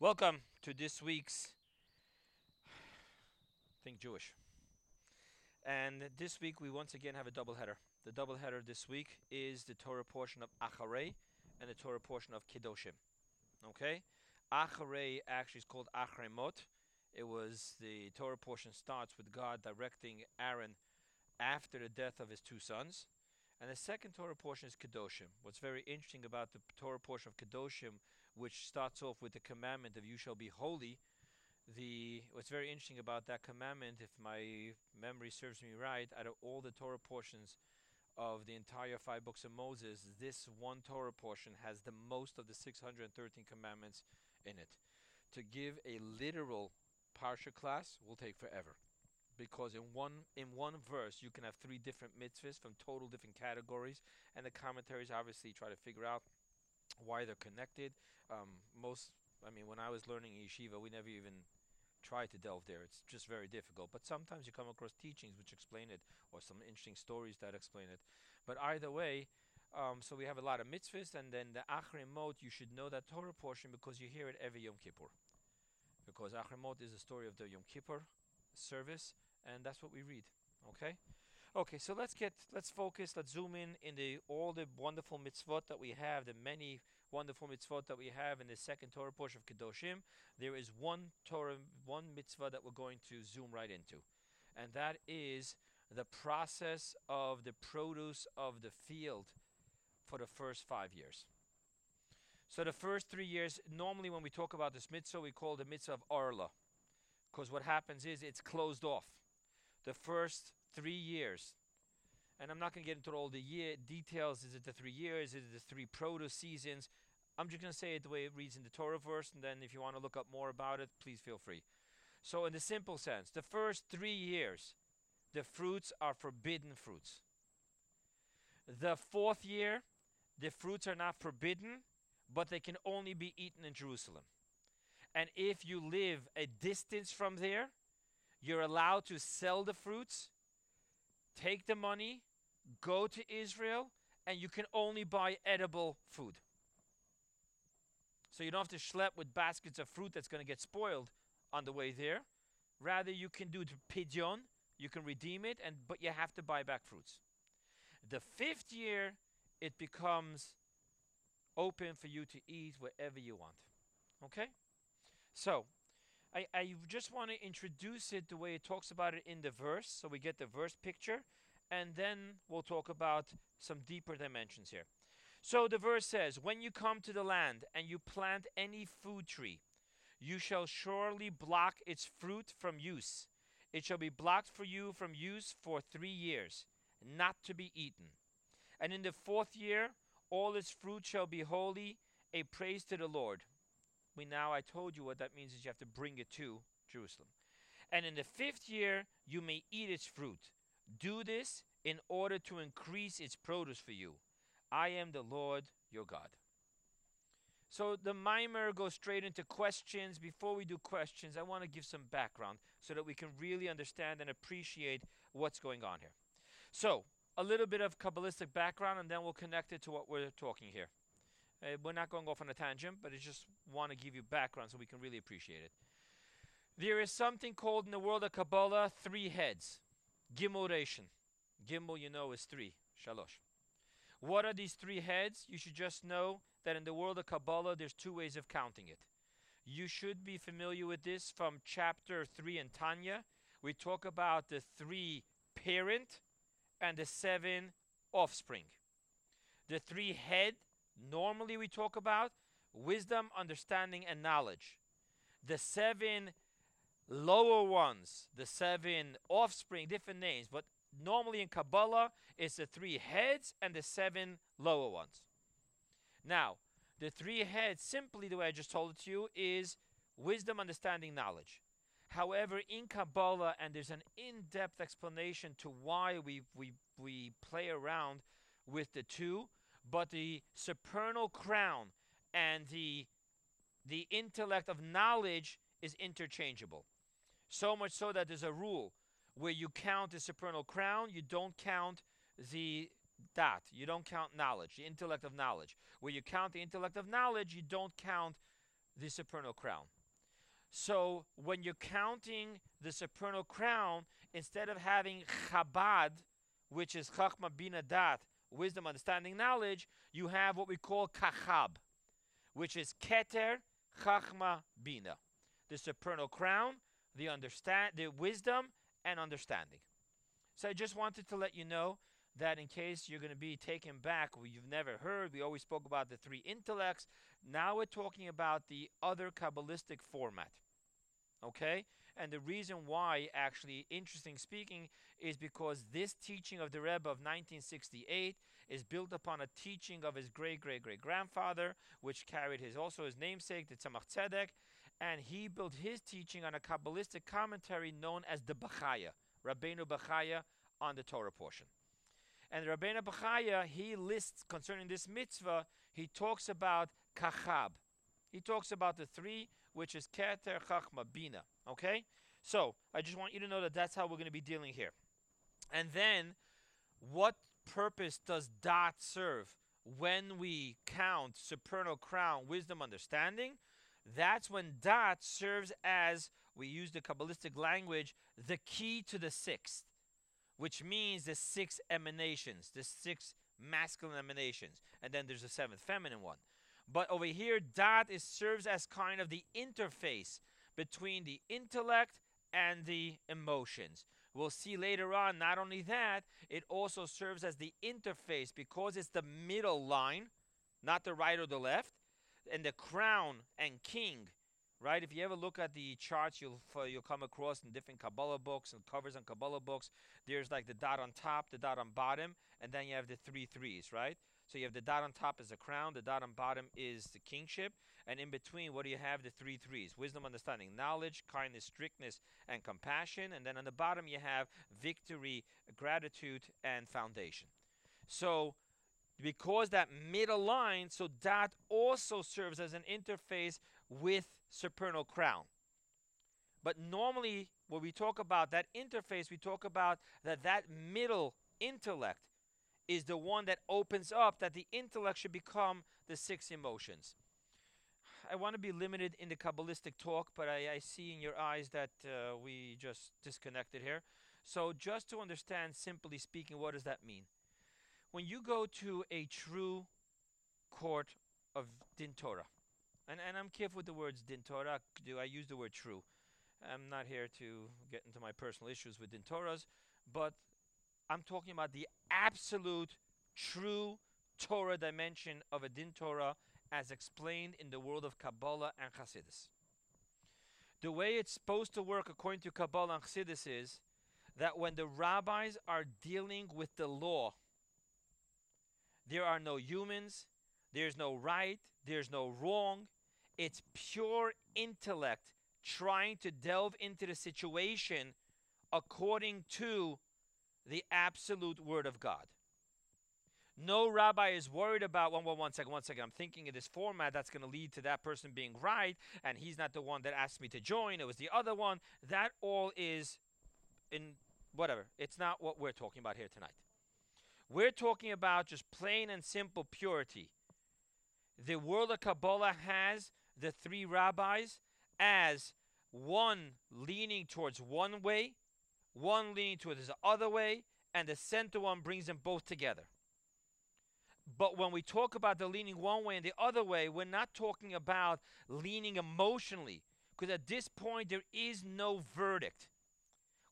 Welcome to this week's Think Jewish. And this week we once again have a double header. The double header this week is the Torah portion of Acharei and the Torah portion of Kedoshim. Okay? Acharei actually is called Acharei Mot. It was the Torah portion starts with God directing Aaron after the death of his two sons. And the second Torah portion is Kedoshim. What's very interesting about the Torah portion of Kedoshim, which starts off with the commandment of you shall be holy, the what's very interesting about that commandment, if my memory serves me right, out of all the Torah portions of the entire five books of Moses, this one Torah portion has the most of the 613 commandments in it. To give a literal parsha class will take forever because in one in one verse you can have three different mitzvahs from total different categories, and the commentaries obviously try to figure out why they're connected. Um, most, I mean, when I was learning yeshiva, we never even tried to delve there. It's just very difficult. But sometimes you come across teachings which explain it, or some interesting stories that explain it. But either way. Um, so we have a lot of mitzvahs, and then the Acharei Mot, you should know that Torah portion because you hear it every Yom Kippur. Because Acharei Mot is the story of the Yom Kippur service, and that's what we read. Okay. Okay, so let's get let's focus. Let's zoom in in the all the wonderful mitzvot that we have, the many wonderful mitzvot that we have in the second Torah portion of Kedoshim. There is one Torah, one mitzvah that we're going to zoom right into, and that is the process of the produce of the field for the first five years. So the first three years, normally when we talk about this mitzvah, we call the mitzvah of Arla, because what happens is it's closed off the first three years. And I'm not going to get into all the year details. Is it the three years? Is it the three proto seasons? I'm just going to say it the way it reads in the Torah verse, and then if you want to look up more about it, please feel free. So, in the simple sense, the first three years, the fruits are forbidden fruits. The fourth year, the fruits are not forbidden, but they can only be eaten in Jerusalem. And if you live a distance from there, you're allowed to sell the fruits, take the money, go to Israel, and you can only buy edible food. So you don't have to schlep with baskets of fruit that's going to get spoiled on the way there. Rather, you can do the pidyon, you can redeem it, and but you have to buy back fruits. The fifth year, it becomes open for you to eat wherever you want. Okay? So, I, I just want to introduce it the way it talks about it in the verse, so we get the verse picture, and then we'll talk about some deeper dimensions here. So the verse says, When you come to the land and you plant any food tree, you shall surely block its fruit from use. It shall be blocked for you from use for three years, not to be eaten. And in the fourth year, all its fruit shall be holy, a praise to the Lord. Now, I told you what that means is you have to bring it to Jerusalem. And in the fifth year, you may eat its fruit. Do this in order to increase its produce for you. I am the Lord your God. So the maamar goes straight into questions. Before we do questions, I want to give some background so that we can really understand and appreciate what's going on here. So, a little bit of Kabbalistic background, and then we'll connect it to what we're talking here. Uh, we're not going off on a tangent, but I just want to give you background so we can really appreciate it. There is something called in the world of Kabbalah three heads. Gimel Reshon. Gimel, you know, is three. Shalosh. What are these three heads? You should just know that in the world of Kabbalah, there's two ways of counting it. You should be familiar with this from chapter 3 in Tanya. We talk about the three parent and the seven offspring. The three head Normally, we talk about wisdom, understanding, and knowledge. The seven lower ones, the seven offspring, different names, but normally in Kabbalah, it's the three heads and the seven lower ones. Now, the three heads, simply the way I just told it to you, is wisdom, understanding, knowledge. However, in Kabbalah, and there's an in depth explanation to why we, we, we play around with the two, but the supernal crown and the the intellect of knowledge is interchangeable. So much so that there's a rule where you count the supernal crown, you don't count the dat, you don't count knowledge, the intellect of knowledge. Where you count the intellect of knowledge, you don't count the supernal crown. So when you're counting the supernal crown, instead of having Chabad, which is Chachma Bina Dat, wisdom, understanding, knowledge, you have what we call Kachab, which is Keter Chachma Bina, the supernal crown, the understand, the wisdom and understanding. So I just wanted to let you know that in case you're going to be taken back, you've never heard, we always spoke about the three intellects. Now we're talking about the other Kabbalistic format. Okay? And the reason why, actually, interesting speaking, is because this teaching of the Rebbe of 1968 is built upon a teaching of his great great great grandfather, which carried his also his namesake, the Tzemach Tzedek, and he built his teaching on a Kabbalistic commentary known as the Bachya, Rabbeinu Bachya on the Torah portion. And Rabbeinu Bachya, he lists concerning this mitzvah, he talks about kachab. He talks about the three, which is keter, chachma, bina. Okay? So, I just want you to know that that's how we're going to be dealing here. And then, what purpose does dot serve when we count supernal crown, wisdom, understanding? That's when dot serves as, we use the Kabbalistic language, the key to the sixth which means the six emanations, the six masculine emanations, and then there's a seventh feminine one. But over here, dot is serves as kind of the interface between the intellect and the emotions. We'll see later on, not only that, it also serves as the interface because it's the middle line, not the right or the left, and the crown and king right? If you ever look at the charts, you'll you'll come across in different Kabbalah books and covers on Kabbalah books. There's like the dot on top, the dot on bottom, and then you have the three threes, right? So you have the dot on top is the crown, the dot on bottom is the kingship, and in between, what do you have? The three threes: wisdom, understanding, knowledge, kindness, strictness, and compassion. And then on the bottom, you have victory, gratitude, and foundation. So because that middle line, so that also serves as an interface with supernal crown. But normally, when we talk about that interface, we talk about that that middle intellect is the one that opens up that the intellect should become the six emotions. I want to be limited in the Kabbalistic talk, but I, I see in your eyes that uh, we just disconnected here. So, just to understand, simply speaking, what does that mean? When you go to a true court of Din Torah, and, and I'm careful with the words din Torah. Do I use the word true? I'm not here to get into my personal issues with din Torahs, but I'm talking about the absolute true Torah dimension of a din Torah as explained in the world of Kabbalah and Chassidus. The way it's supposed to work according to Kabbalah and Chassidus is that when the rabbis are dealing with the law, there are no humans, there's no right, there's no wrong, it's pure intellect trying to delve into the situation according to the absolute word of God. No rabbi is worried about one, one, one second, one second. I'm thinking of this format that's going to lead to that person being right, and he's not the one that asked me to join. It was the other one. That all is in whatever. It's not what we're talking about here tonight. We're talking about just plain and simple purity. The world of Kabbalah has the three rabbis as one leaning towards one way, one leaning towards the other way, and the center one brings them both together. But when we talk about the leaning one way and the other way, we're not talking about leaning emotionally, because at this point there is no verdict.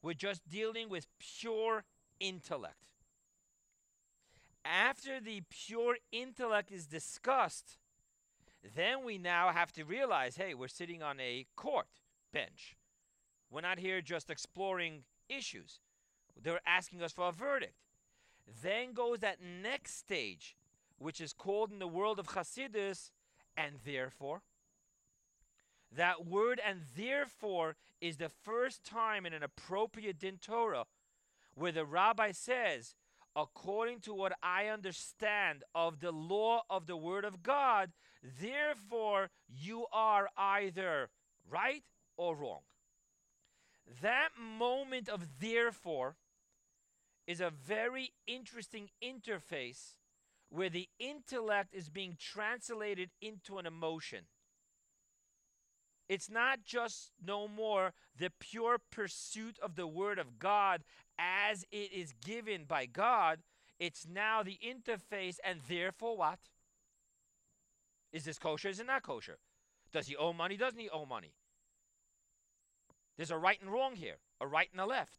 We're just dealing with pure intellect. After the pure intellect is discussed, then we now have to realize hey, we're sitting on a court bench. We're not here just exploring issues, they're asking us for a verdict. Then goes that next stage, which is called in the world of Hasidus, and therefore. That word and therefore is the first time in an appropriate din Torah where the rabbi says, according to what I understand of the law of the word of God, Therefore, you are either right or wrong. That moment of therefore is a very interesting interface where the intellect is being translated into an emotion. It's not just no more the pure pursuit of the Word of God as it is given by God. It's now the interface, and therefore what? Is this kosher? Is it not kosher? Does he owe money? Doesn't he owe money? There's a right and wrong here, a right and a left.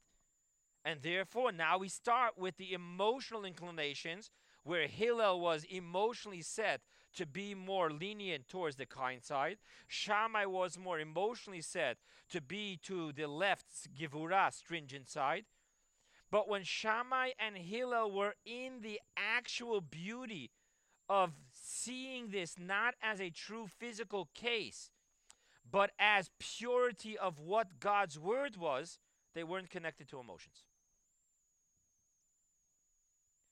And therefore, now we start with the emotional inclinations where Hillel was emotionally set to be more lenient towards the kind side. Shammai was more emotionally set to be to the left's Gevurah, stringent side. But when Shammai and Hillel were in the actual beauty of seeing this not as a true physical case, but as purity of what God's word was, they weren't connected to emotions.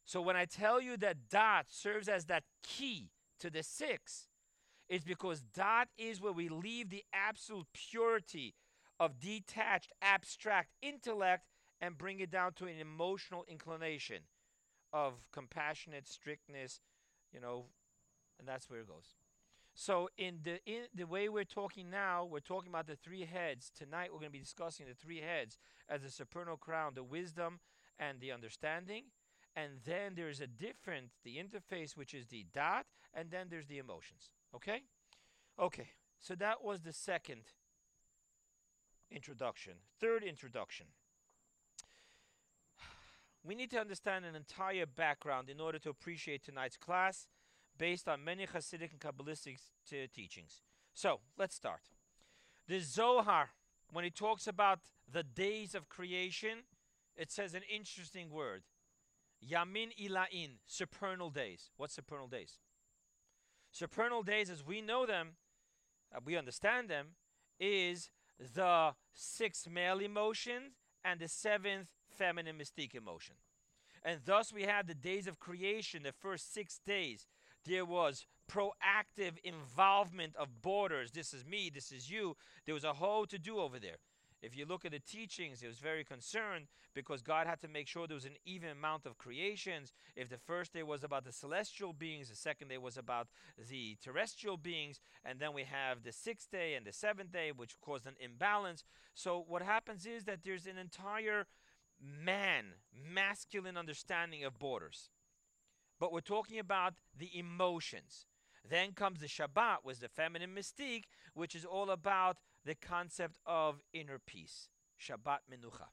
So when I tell you that dot serves as that key to the six, it's because dot is where we leave the absolute purity of detached, abstract intellect and bring it down to an emotional inclination of compassionate strictness, you know, and that's where it goes. So in the in the way we're talking now, we're talking about the three heads. Tonight we're going to be discussing the three heads as the supernal crown, the wisdom and the understanding. And then there's a different the interface which is the dot and then there's the emotions. Okay? Okay. So that was the second introduction. Third introduction. We need to understand an entire background in order to appreciate tonight's class based on many Hasidic and Kabbalistic t- teachings. So let's start. The Zohar, when it talks about the days of creation, it says an interesting word. Yamin ilain, supernal days. What's supernal days? Supernal days, as we know them, uh, we understand them, is the six male emotions and the seventh feminine mystique emotion. And thus we have the days of creation, the first six days, there was proactive involvement of borders. This is me, this is you. There was a whole to do over there. If you look at the teachings, it was very concerned because God had to make sure there was an even amount of creations. If the first day was about the celestial beings, the second day was about the terrestrial beings, and then we have the sixth day and the seventh day, which caused an imbalance. So, what happens is that there's an entire man, masculine understanding of borders but we're talking about the emotions. Then comes the Shabbat, was the feminine mystique, which is all about the concept of inner peace. Shabbat Menucha.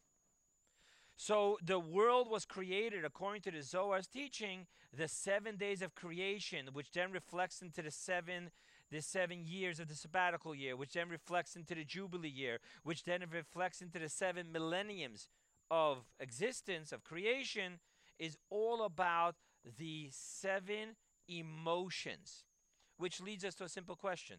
So the world was created according to the Zohar's teaching, the seven days of creation, which then reflects into the seven the seven years of the sabbatical year, which then reflects into the Jubilee year, which then reflects into the seven millenniums of existence, of creation, is all about the seven emotions, which leads us to a simple question.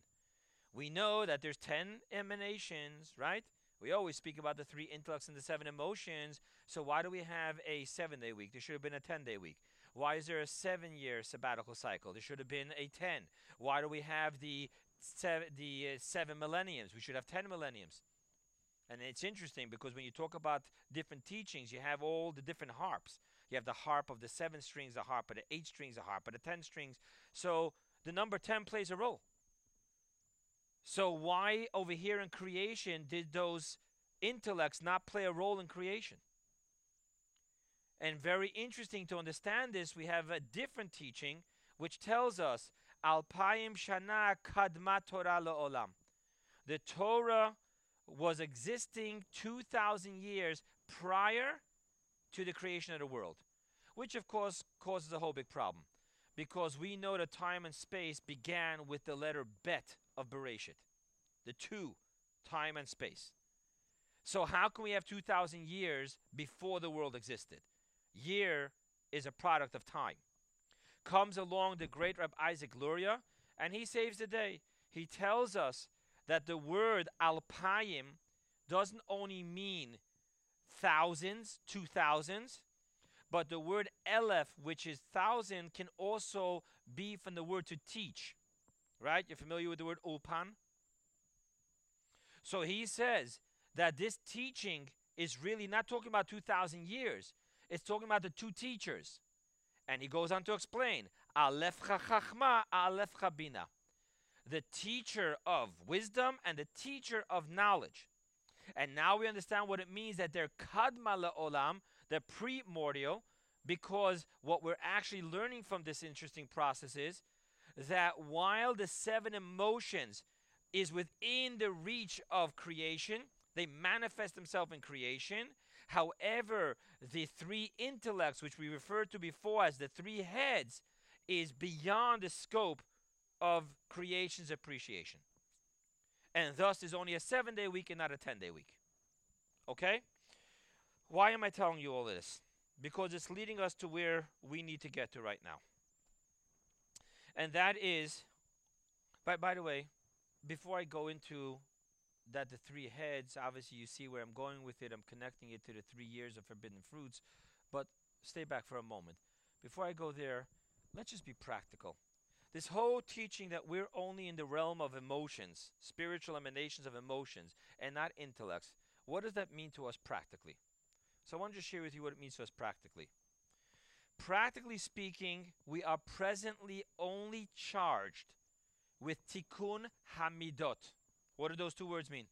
We know that there's 10 emanations, right? We always speak about the three intellects and the seven emotions. So why do we have a seven day week? There should have been a 10 day week. Why is there a seven year sabbatical cycle? There should have been a 10. Why do we have the seven, the uh, seven millenniums? We should have 10 millenniums. And it's interesting because when you talk about different teachings, you have all the different harps. You have the harp of the seven strings, the harp of the eight strings, the harp of the ten strings. So the number 10 plays a role. So why over here in creation did those intellects not play a role in creation? And very interesting to understand this, we have a different teaching which tells us Alpayim Shana Kadma Torah Olam. The Torah was existing 2,000 years prior to the creation of the world, which of course causes a whole big problem because we know that time and space began with the letter Bet of Bereshit, the two, time and space. So, how can we have 2,000 years before the world existed? Year is a product of time. Comes along the great Reb Isaac Luria, and he saves the day. He tells us that the word alpayim doesn't only mean thousands, two thousands, but the word elef, which is thousand, can also be from the word to teach. Right? You're familiar with the word ulpan? So he says that this teaching is really not talking about 2,000 years. It's talking about the two teachers. And he goes on to explain, Aleph chachma, Aleph bina. the teacher of wisdom and the teacher of knowledge. And now we understand what it means that they're kadma olam, they're primordial, because what we're actually learning from this interesting process is that while the seven emotions is within the reach of creation, they manifest themselves in creation. However, the three intellects, which we referred to before as the three heads, is beyond the scope of creation's appreciation. And thus is only a seven day week and not a 10 day week. Okay? Why am I telling you all this? Because it's leading us to where we need to get to right now. And that is, by, by the way, before I go into that the three heads, obviously you see where I'm going with it. I'm connecting it to the three years of forbidden fruits. But stay back for a moment. Before I go there, let's just be practical. This whole teaching that we're only in the realm of emotions, spiritual emanations of emotions, and not intellects, what does that mean to us practically? So I want to just share with you what it means to us practically. Practically speaking, we are presently only charged with tikkun hamidot. What do those two words mean?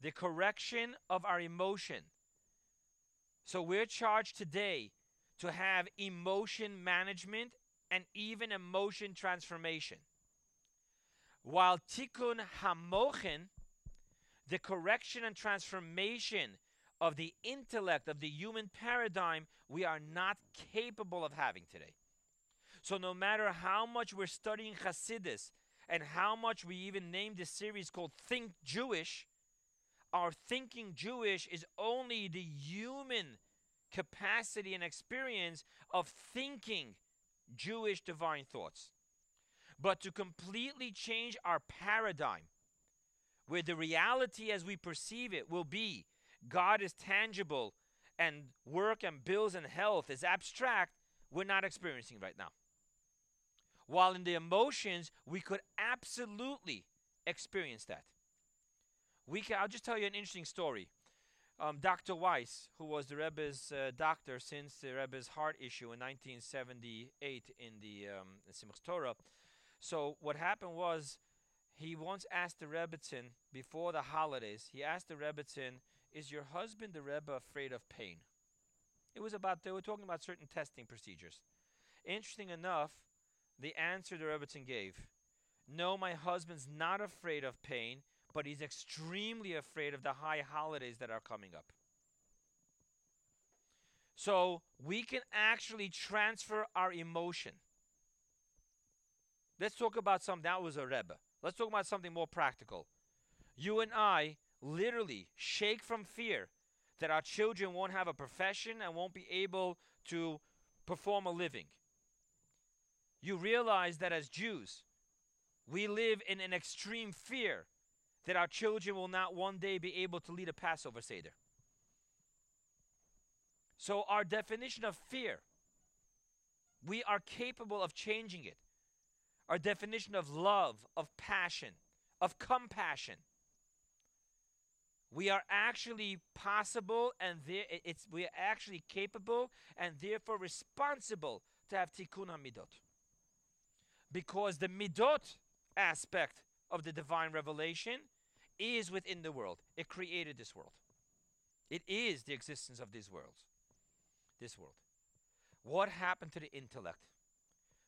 The correction of our emotion. So we're charged today to have emotion management and even emotion transformation. While tikkun hamochin, the correction and transformation of the intellect of the human paradigm, we are not capable of having today. So no matter how much we're studying Hasidus and how much we even named this series called Think Jewish, our thinking Jewish is only the human capacity and experience of thinking Jewish divine thoughts. But to completely change our paradigm, where the reality as we perceive it will be God is tangible and work and bills and health is abstract, we're not experiencing right now. While in the emotions, we could absolutely experience that. We can, I'll just tell you an interesting story. Um, Dr. Weiss, who was the Rebbe's uh, doctor since the Rebbe's heart issue in 1978 in the um, Simchas Torah. So what happened was he once asked the Rebbetzin before the holidays. He asked the Rebbetzin, "Is your husband the Rebbe afraid of pain?" It was about they were talking about certain testing procedures. Interesting enough, the answer the Rebbetzin gave, "No, my husband's not afraid of pain but he's extremely afraid of the high holidays that are coming up. So we can actually transfer our emotion. Let's talk about something that was a Rebbe. Let's talk about something more practical. You and I literally shake from fear that our children won't have a profession and won't be able to perform a living. You realize that as Jews, we live in an extreme fear that our children will not one day be able to lead a Passover Seder. So, our definition of fear, we are capable of changing it. Our definition of love, of passion, of compassion, we are actually possible and there, it's, we are actually capable and therefore responsible to have tikkun midot. Because the midot aspect of the divine revelation is within the world. It created this world. It is the existence of these worlds. This world. What happened to the intellect?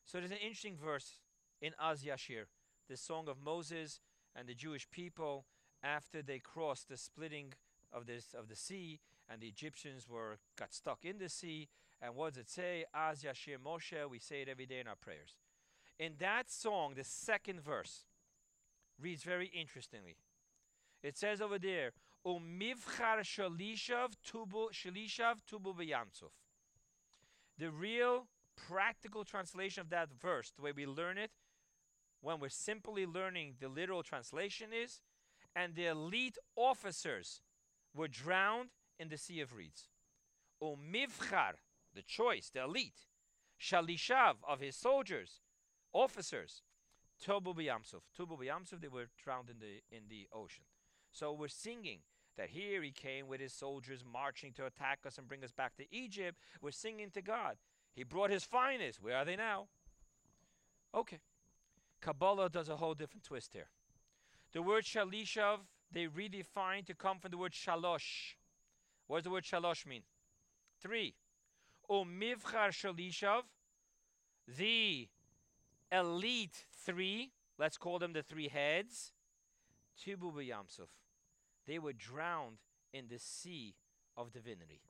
So there's an interesting verse in Az Yashir, the song of Moses and the Jewish people after they crossed the splitting of this of the sea and the Egyptians were got stuck in the sea. And what does it say? Az Yashir Moshe, we say it every day in our prayers. In that song, the second verse reads very interestingly. It says over there, Umivchar shalishav tubu shalishav tubu v'yamsuf. The real practical translation of that verse, the way we learn it, when we're simply learning the literal translation is, and the elite officers were drowned in the sea of reeds. Umivchar, the choice, the elite, shalishav of his soldiers, officers, tubu v'yamsuf. Tubu v'yamsuf, they were drowned in the in the ocean. So we're singing that here he came with his soldiers marching to attack us and bring us back to Egypt. We're singing to God. He brought his finest. Where are they now? Okay. Kabbalah does a whole different twist here. The word shalishav, they redefine to come from the word shalosh. What does the word shalosh mean? Three. Umivchar shalishav, the elite three, let's call them the three heads, Tibu Yamsuf. They were drowned in the sea of divinity.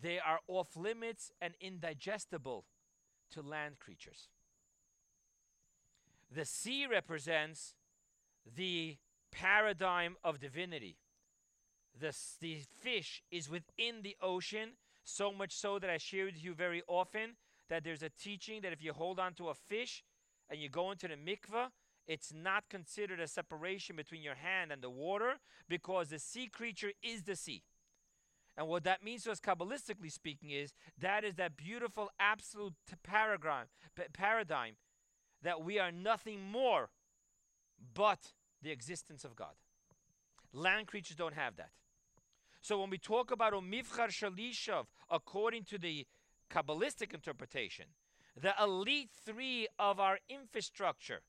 They are off limits and indigestible to land creatures. The sea represents the paradigm of divinity. The, the fish is within the ocean, so much so that I share with you very often that there's a teaching that if you hold on to a fish and you go into the mikveh, it's not considered a separation between your hand and the water because the sea creature is the sea. And what that means to us, Kabbalistically speaking, is that is that beautiful absolute paradigm, paradigm that we are nothing more but the existence of God. Land creatures don't have that. So when we talk about Omivchar Shalishav, according to the Kabbalistic interpretation, the elite three of our infrastructure,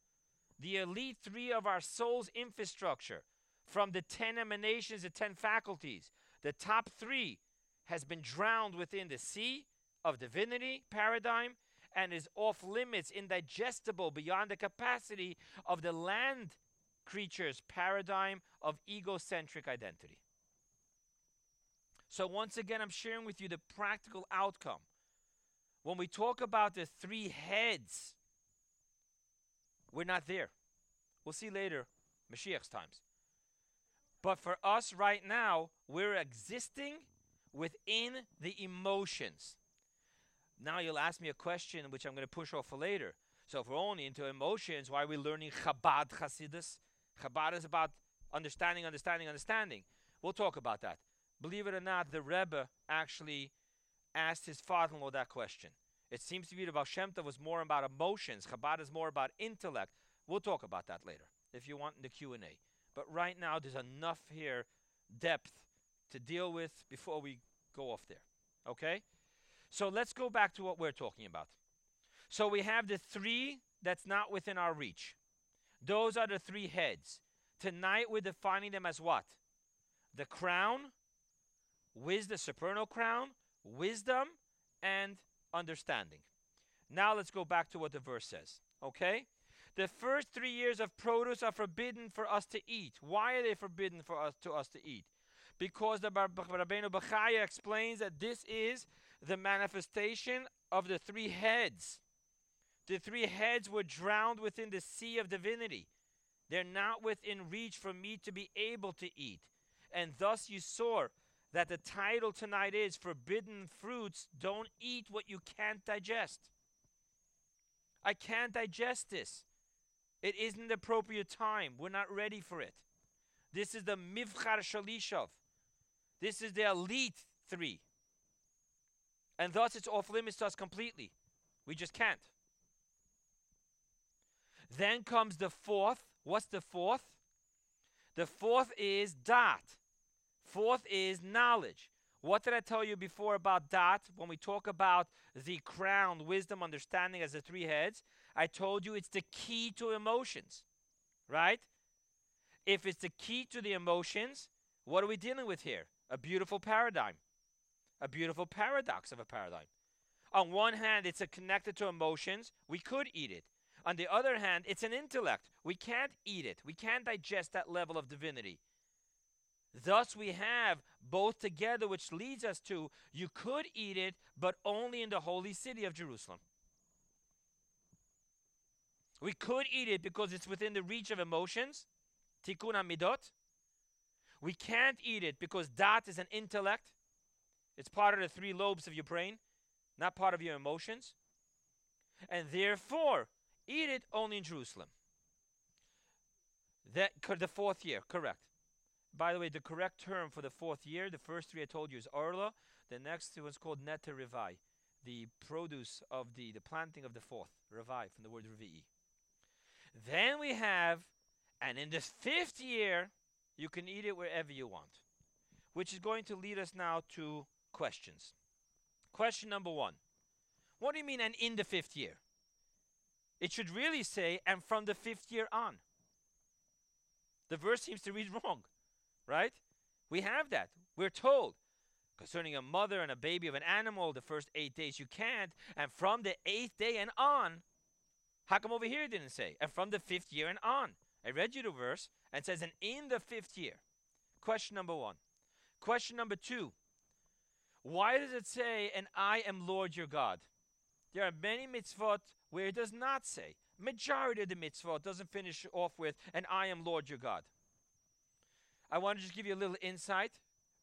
the elite three of our soul's infrastructure, from the ten emanations, the ten faculties, the top three has been drowned within the sea of divinity paradigm and is off limits, indigestible beyond the capacity of the land creature's paradigm of egocentric identity. So, once again, I'm sharing with you the practical outcome. When we talk about the three heads, we're not there. We'll see later, Mashiach's times. But for us right now, we're existing within the emotions. Now you'll ask me a question which I'm going to push off for later. So if we're only into emotions, why are we learning Chabad Hasidus? Chabad is about understanding, understanding, understanding. We'll talk about that. Believe it or not, the Rebbe actually asked his father-in-law that question. It seems to be that Baal was more about emotions. Chabad is more about intellect. We'll talk about that later, if you want in the Q&A. But right now, there's enough here depth to deal with before we go off there. Okay? So let's go back to what we're talking about. So we have the three that's not within our reach. Those are the three heads. Tonight we're defining them as what? The crown, wisdom, supernal crown, wisdom, and understanding. Now let's go back to what the verse says. Okay? The first three years of produce are forbidden for us to eat. Why are they forbidden for us to us to eat? Because the Rabbeinu Bachya explains that this is the manifestation of the three heads. The three heads were drowned within the sea of divinity. They're not within reach for me to be able to eat. And thus you saw that the title tonight is Forbidden Fruits Don't Eat What You Can't Digest. I can't digest this. It isn't the appropriate time. We're not ready for it. This is the Mivchar Shalishov. This is the elite three. And thus it's off limits to us completely. We just can't. Then comes the fourth. What's the fourth? The fourth is dot. Fourth is knowledge. What did I tell you before about that? when we talk about the crown, wisdom, understanding as the three heads? I told you it's the key to emotions, right? If it's the key to the emotions, what are we dealing with here? A beautiful paradigm a beautiful paradox of a paradigm. On one hand, it's connected to emotions. We could eat it. On the other hand, it's an intellect. We can't eat it. We can't digest that level of divinity. Thus, we have both together, which leads us to you could eat it, but only in the holy city of Jerusalem. We could eat it because it's within the reach of emotions, tikkun midot. We can't eat it because dat is an intellect. It's part of the three lobes of your brain, not part of your emotions. And therefore, eat it only in Jerusalem. That the fourth year, correct. By the way, the correct term for the fourth year, the first three I told you is Arla. The next was called Neta Rivai, the produce of the, the planting of the fourth, Rivai, from the word Revi'i. Then we have, and in the fifth year, you can eat it wherever you want, which is going to lead us now to questions. Question number one What do you mean, and in the fifth year? It should really say, and from the fifth year on. The verse seems to read wrong, right? We have that. We're told concerning a mother and a baby of an animal, the first eight days you can't, and from the eighth day and on. How come over here didn't say? And from the fifth year and on. I read you the verse and says, and in the fifth year. Question number one. Question number two. Why does it say, and I am Lord your God? There are many mitzvot where it does not say. Majority of the mitzvot doesn't finish off with, and I am Lord your God. I want to just give you a little insight.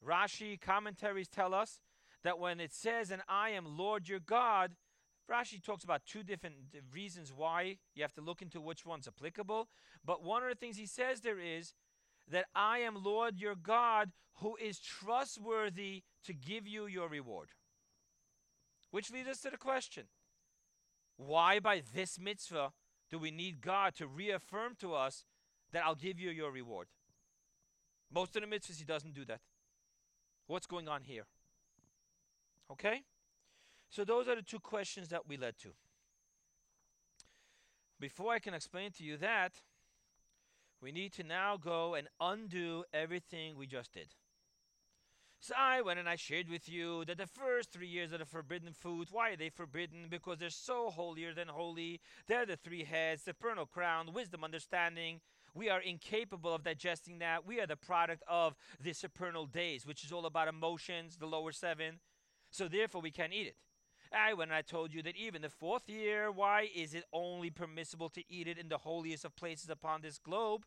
Rashi commentaries tell us that when it says, and I am Lord your God, Rashi talks about two different reasons why you have to look into which one's applicable. But one of the things he says there is that I am Lord your God who is trustworthy to give you your reward. Which leads us to the question why, by this mitzvah, do we need God to reaffirm to us that I'll give you your reward? Most of the mitzvahs, He doesn't do that. What's going on here? Okay? So, those are the two questions that we led to. Before I can explain to you that, we need to now go and undo everything we just did. So I went and I shared with you that the first three years of the forbidden food, why are they forbidden? Because they're so holier than holy. They're the three heads, the supernal crown, wisdom, understanding. We are incapable of digesting that. We are the product of the supernal days, which is all about emotions, the lower seven. So therefore, we can't eat it. I when I told you that even the fourth year, why is it only permissible to eat it in the holiest of places upon this globe?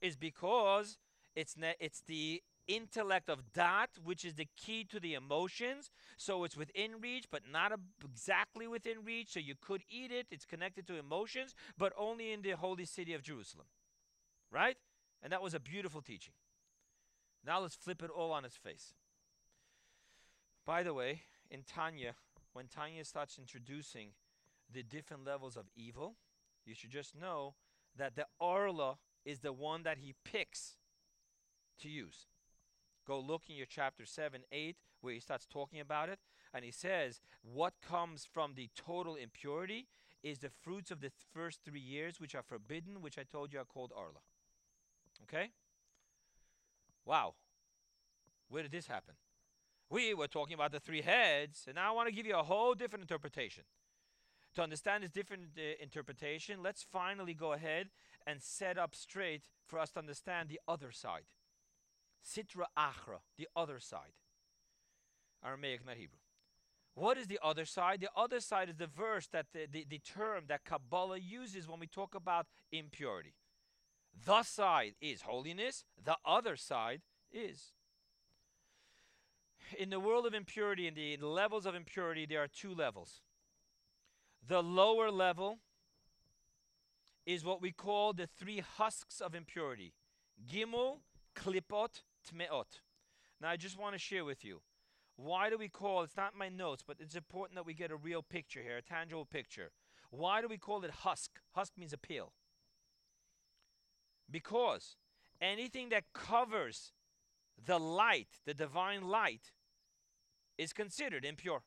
Is because it's ne- it's the intellect of dat, which is the key to the emotions. So it's within reach, but not exactly within reach. So you could eat it. It's connected to emotions, but only in the holy city of Jerusalem. Right? And that was a beautiful teaching. Now let's flip it all on its face. By the way, in Tanya, when Tanya starts introducing the different levels of evil, you should just know that the Arla is the one that he picks to use. Go look in your chapter 7, 8, where he starts talking about it. And he says, What comes from the total impurity is the fruits of the th- first three years, which are forbidden, which I told you are called Arla. Okay? Wow. Where did this happen? We were talking about the three heads, and now I want to give you a whole different interpretation. To understand this different uh, interpretation, let's finally go ahead and set up straight for us to understand the other side. Sitra Achra, the other side. Aramaic, not Hebrew. What is the other side? The other side is the verse that the, the, the term that Kabbalah uses when we talk about impurity. The side is holiness, the other side is. In the world of impurity, in the levels of impurity, there are two levels. The lower level is what we call the three husks of impurity Gimel, Klipot, Tmeot. Now, I just want to share with you. Why do we call it's not my notes, but it's important that we get a real picture here, a tangible picture. Why do we call it husk? Husk means a peel. Because anything that covers the light, the divine light, is considered impure.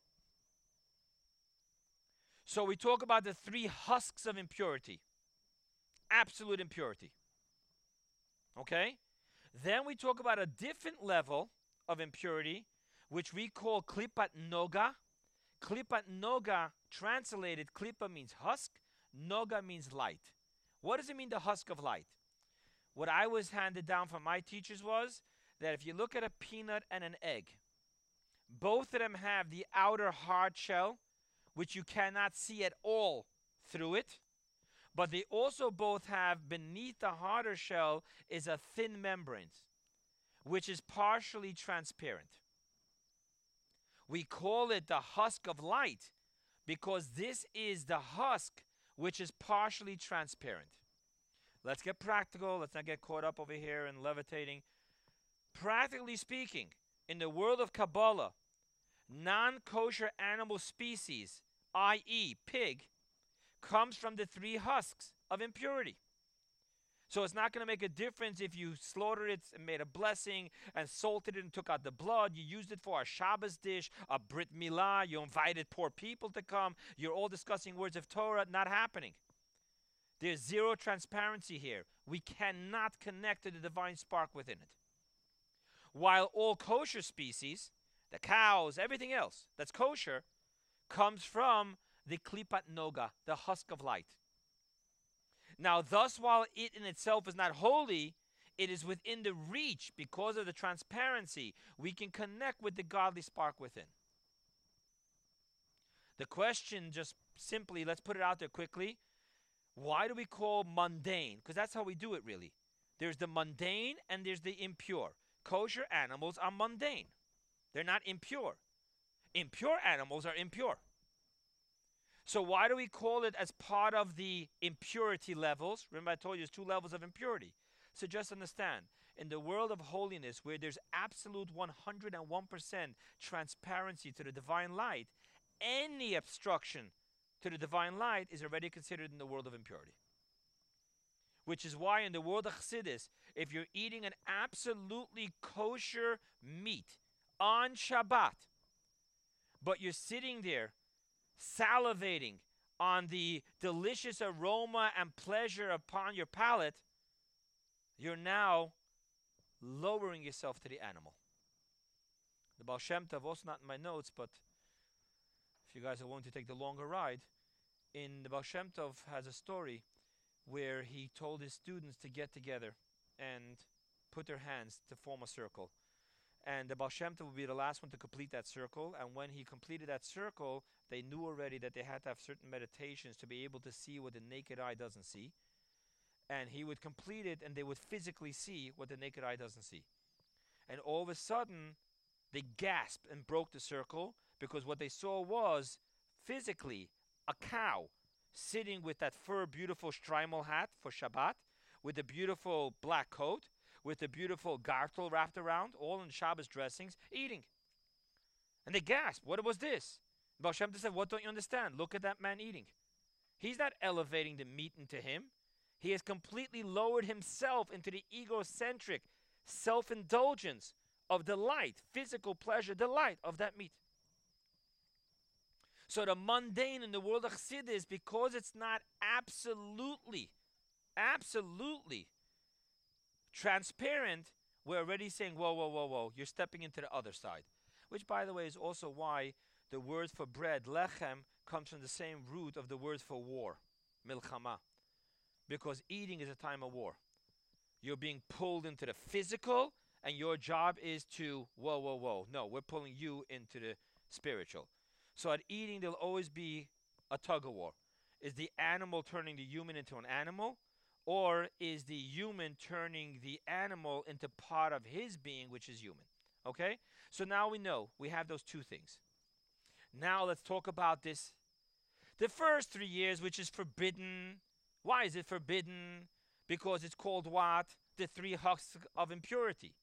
So we talk about the three husks of impurity absolute impurity. Okay? Then we talk about a different level of impurity, which we call klipat noga. Klipat noga, translated, klipa means husk, noga means light. What does it mean, the husk of light? What I was handed down from my teachers was that if you look at a peanut and an egg, both of them have the outer hard shell, which you cannot see at all through it. But they also both have beneath the harder shell is a thin membrane, which is partially transparent. We call it the husk of light because this is the husk which is partially transparent. Let's get practical. Let's not get caught up over here in levitating. Practically speaking, in the world of Kabbalah, non kosher animal species, i.e., pig, comes from the three husks of impurity. So it's not going to make a difference if you slaughtered it and made a blessing and salted it and took out the blood. You used it for a Shabbos dish, a Brit Milah. You invited poor people to come. You're all discussing words of Torah. Not happening. There's zero transparency here. We cannot connect to the divine spark within it. While all kosher species, the cows, everything else that's kosher, comes from the klipat noga, the husk of light. Now, thus, while it in itself is not holy, it is within the reach because of the transparency. We can connect with the godly spark within. The question, just simply, let's put it out there quickly. Why do we call mundane? Because that's how we do it, really. There's the mundane and there's the impure. Kosher animals are mundane, they're not impure. Impure animals are impure. So, why do we call it as part of the impurity levels? Remember, I told you there's two levels of impurity. So, just understand in the world of holiness, where there's absolute 101% transparency to the divine light, any obstruction to the divine light is already considered in the world of impurity. Which is why in the world of Chassidus, if you're eating an absolutely kosher meat on Shabbat, but you're sitting there salivating on the delicious aroma and pleasure upon your palate, you're now lowering yourself to the animal. The Baal Shem Tov, also not in my notes, but if you guys are willing to take the longer ride, in the Baal Shem Tov has a story where he told his students to get together and put their hands to form a circle. And the Baal Shem Tov would be the last one to complete that circle. And when he completed that circle, they knew already that they had to have certain meditations to be able to see what the naked eye doesn't see. And he would complete it, and they would physically see what the naked eye doesn't see. And all of a sudden, they gasped and broke the circle because what they saw was physically a cow sitting with that fur beautiful shtreimel hat for Shabbat, with a beautiful black coat, with a beautiful gartel wrapped around, all in Shabbos dressings, eating. And they gasped, What was this? Baal Shem said, What don't you understand? Look at that man eating. He's not elevating the meat into him. He has completely lowered himself into the egocentric self indulgence of delight, physical pleasure, delight of that meat. So the mundane in the world of Chassidus, because it's not absolutely, absolutely transparent, we're already saying, whoa, whoa, whoa, whoa, you're stepping into the other side. Which, by the way, is also why the word for bread, lechem, comes from the same root of the word for war, milchama. Because eating is a time of war. You're being pulled into the physical, and your job is to, whoa, whoa, whoa. No, we're pulling you into the spiritual. So at eating, there'll always be a tug of war. Is the animal turning the human into an animal? Or is the human turning the animal into part of his being, which is human? Okay? So now we know we have those two things. Now let's talk about this. The first three years, which is forbidden. Why is it forbidden? Because it's called what? The three husks of impurity.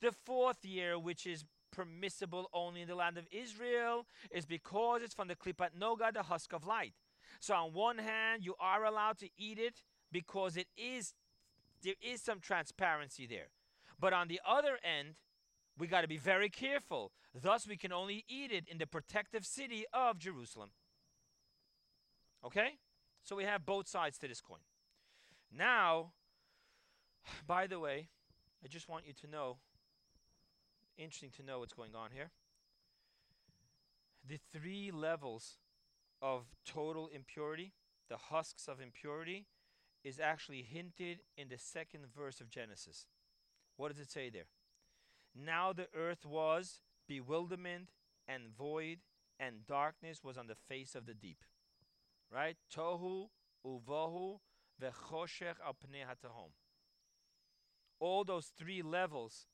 The fourth year, which is permissible only in the land of Israel, is because it's from the Klipat Noga, the husk of light. So on one hand, you are allowed to eat it because it is there is some transparency there. But on the other end, we got to be very careful. Thus, we can only eat it in the protective city of Jerusalem. Okay? So we have both sides to this coin. Now, by the way, I just want you to know interesting to know what's going on here. The three levels of total impurity, the husks of impurity, is actually hinted in the second verse of Genesis. What does it say there? Now the earth was bewilderment and void, and darkness was on the face of the deep. Right? Tohu uvohu vechoshech al hatahom. All those three levels,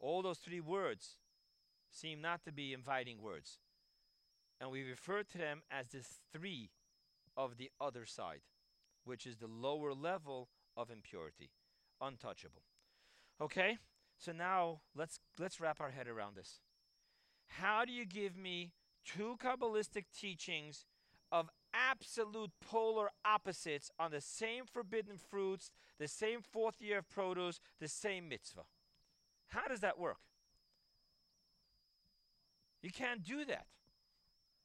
all those three words, seem not to be inviting words. And we refer to them as the three of the other side, which is the lower level of impurity, untouchable. Okay? So now let's let's wrap our head around this. How do you give me two Kabbalistic teachings of absolute polar opposites on the same forbidden fruits, the same fourth year of produce, the same mitzvah? How does that work? You can't do that.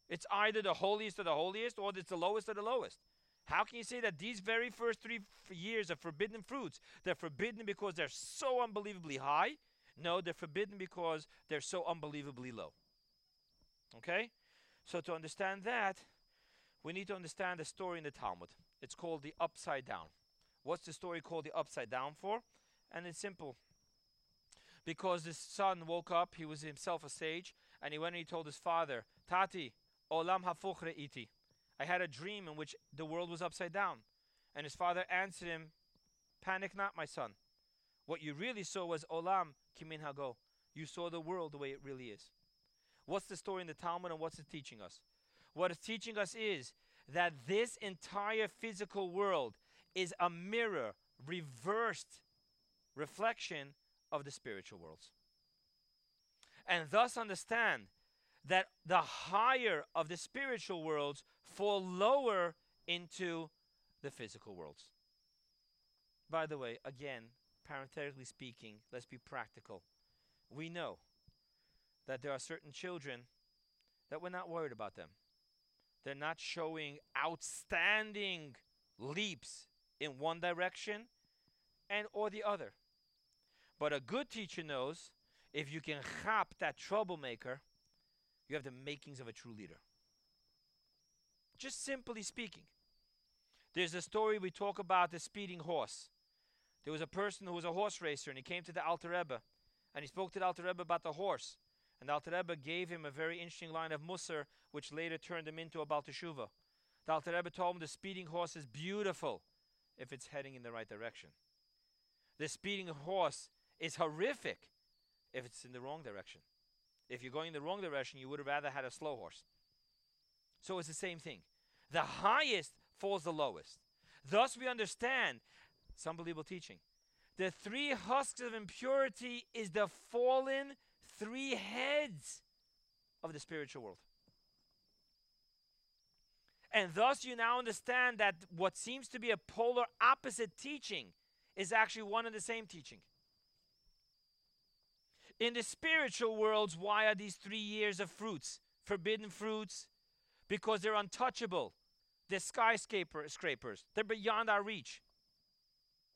It's either the holiest of the holiest or it's the lowest of the lowest. How can you say that these very first three years of forbidden fruits, they're forbidden because they're so unbelievably high? No, they're forbidden because they're so unbelievably low. Okay? So to understand that, we need to understand the story in the Talmud. It's called the upside down. What's the story called the upside down for? And it's simple. Because his son woke up, he was himself a sage, and he went and he told his father, Tati, olam hafuchre iti. I had a dream in which the world was upside down. And his father answered him, Panic not, my son. What you really saw was olam kimin hago. You saw the world the way it really is. What's the story in the Talmud and what's it teaching us? What it's teaching us is that this entire physical world is a mirror, reversed reflection of the spiritual worlds. And thus understand that the higher of the spiritual worlds fall lower into the physical worlds. By the way, again, parenthetically speaking, let's be practical. We know that there are certain children that we're not worried about them. They're not showing outstanding leaps in one direction and or the other. But a good teacher knows if you can chop that troublemaker, you have the makings of a true leader. Just simply speaking. There's a story we talk about the speeding horse. There was a person who was a horse racer and he came to the Alter Rebbe and he spoke to the Alter Rebbe about the horse. And the Alter Rebbe gave him a very interesting line of Musar, which later turned him into a Baal Teshuva. The Alter Rebbe told him the speeding horse is beautiful if it's heading in the right direction. The speeding horse is horrific if it's in the wrong direction. If you're going in the wrong direction, you would have rather had a slow horse. So it's the same thing. The highest falls the lowest. Thus, we understand it's unbelievable teaching. The three husks of impurity is the fallen three heads of the spiritual world. And thus, you now understand that what seems to be a polar opposite teaching is actually one and the same teaching. In the spiritual worlds, why are these three years of fruits forbidden fruits? Because they're untouchable. They're skyscraper scrapers. They're beyond our reach.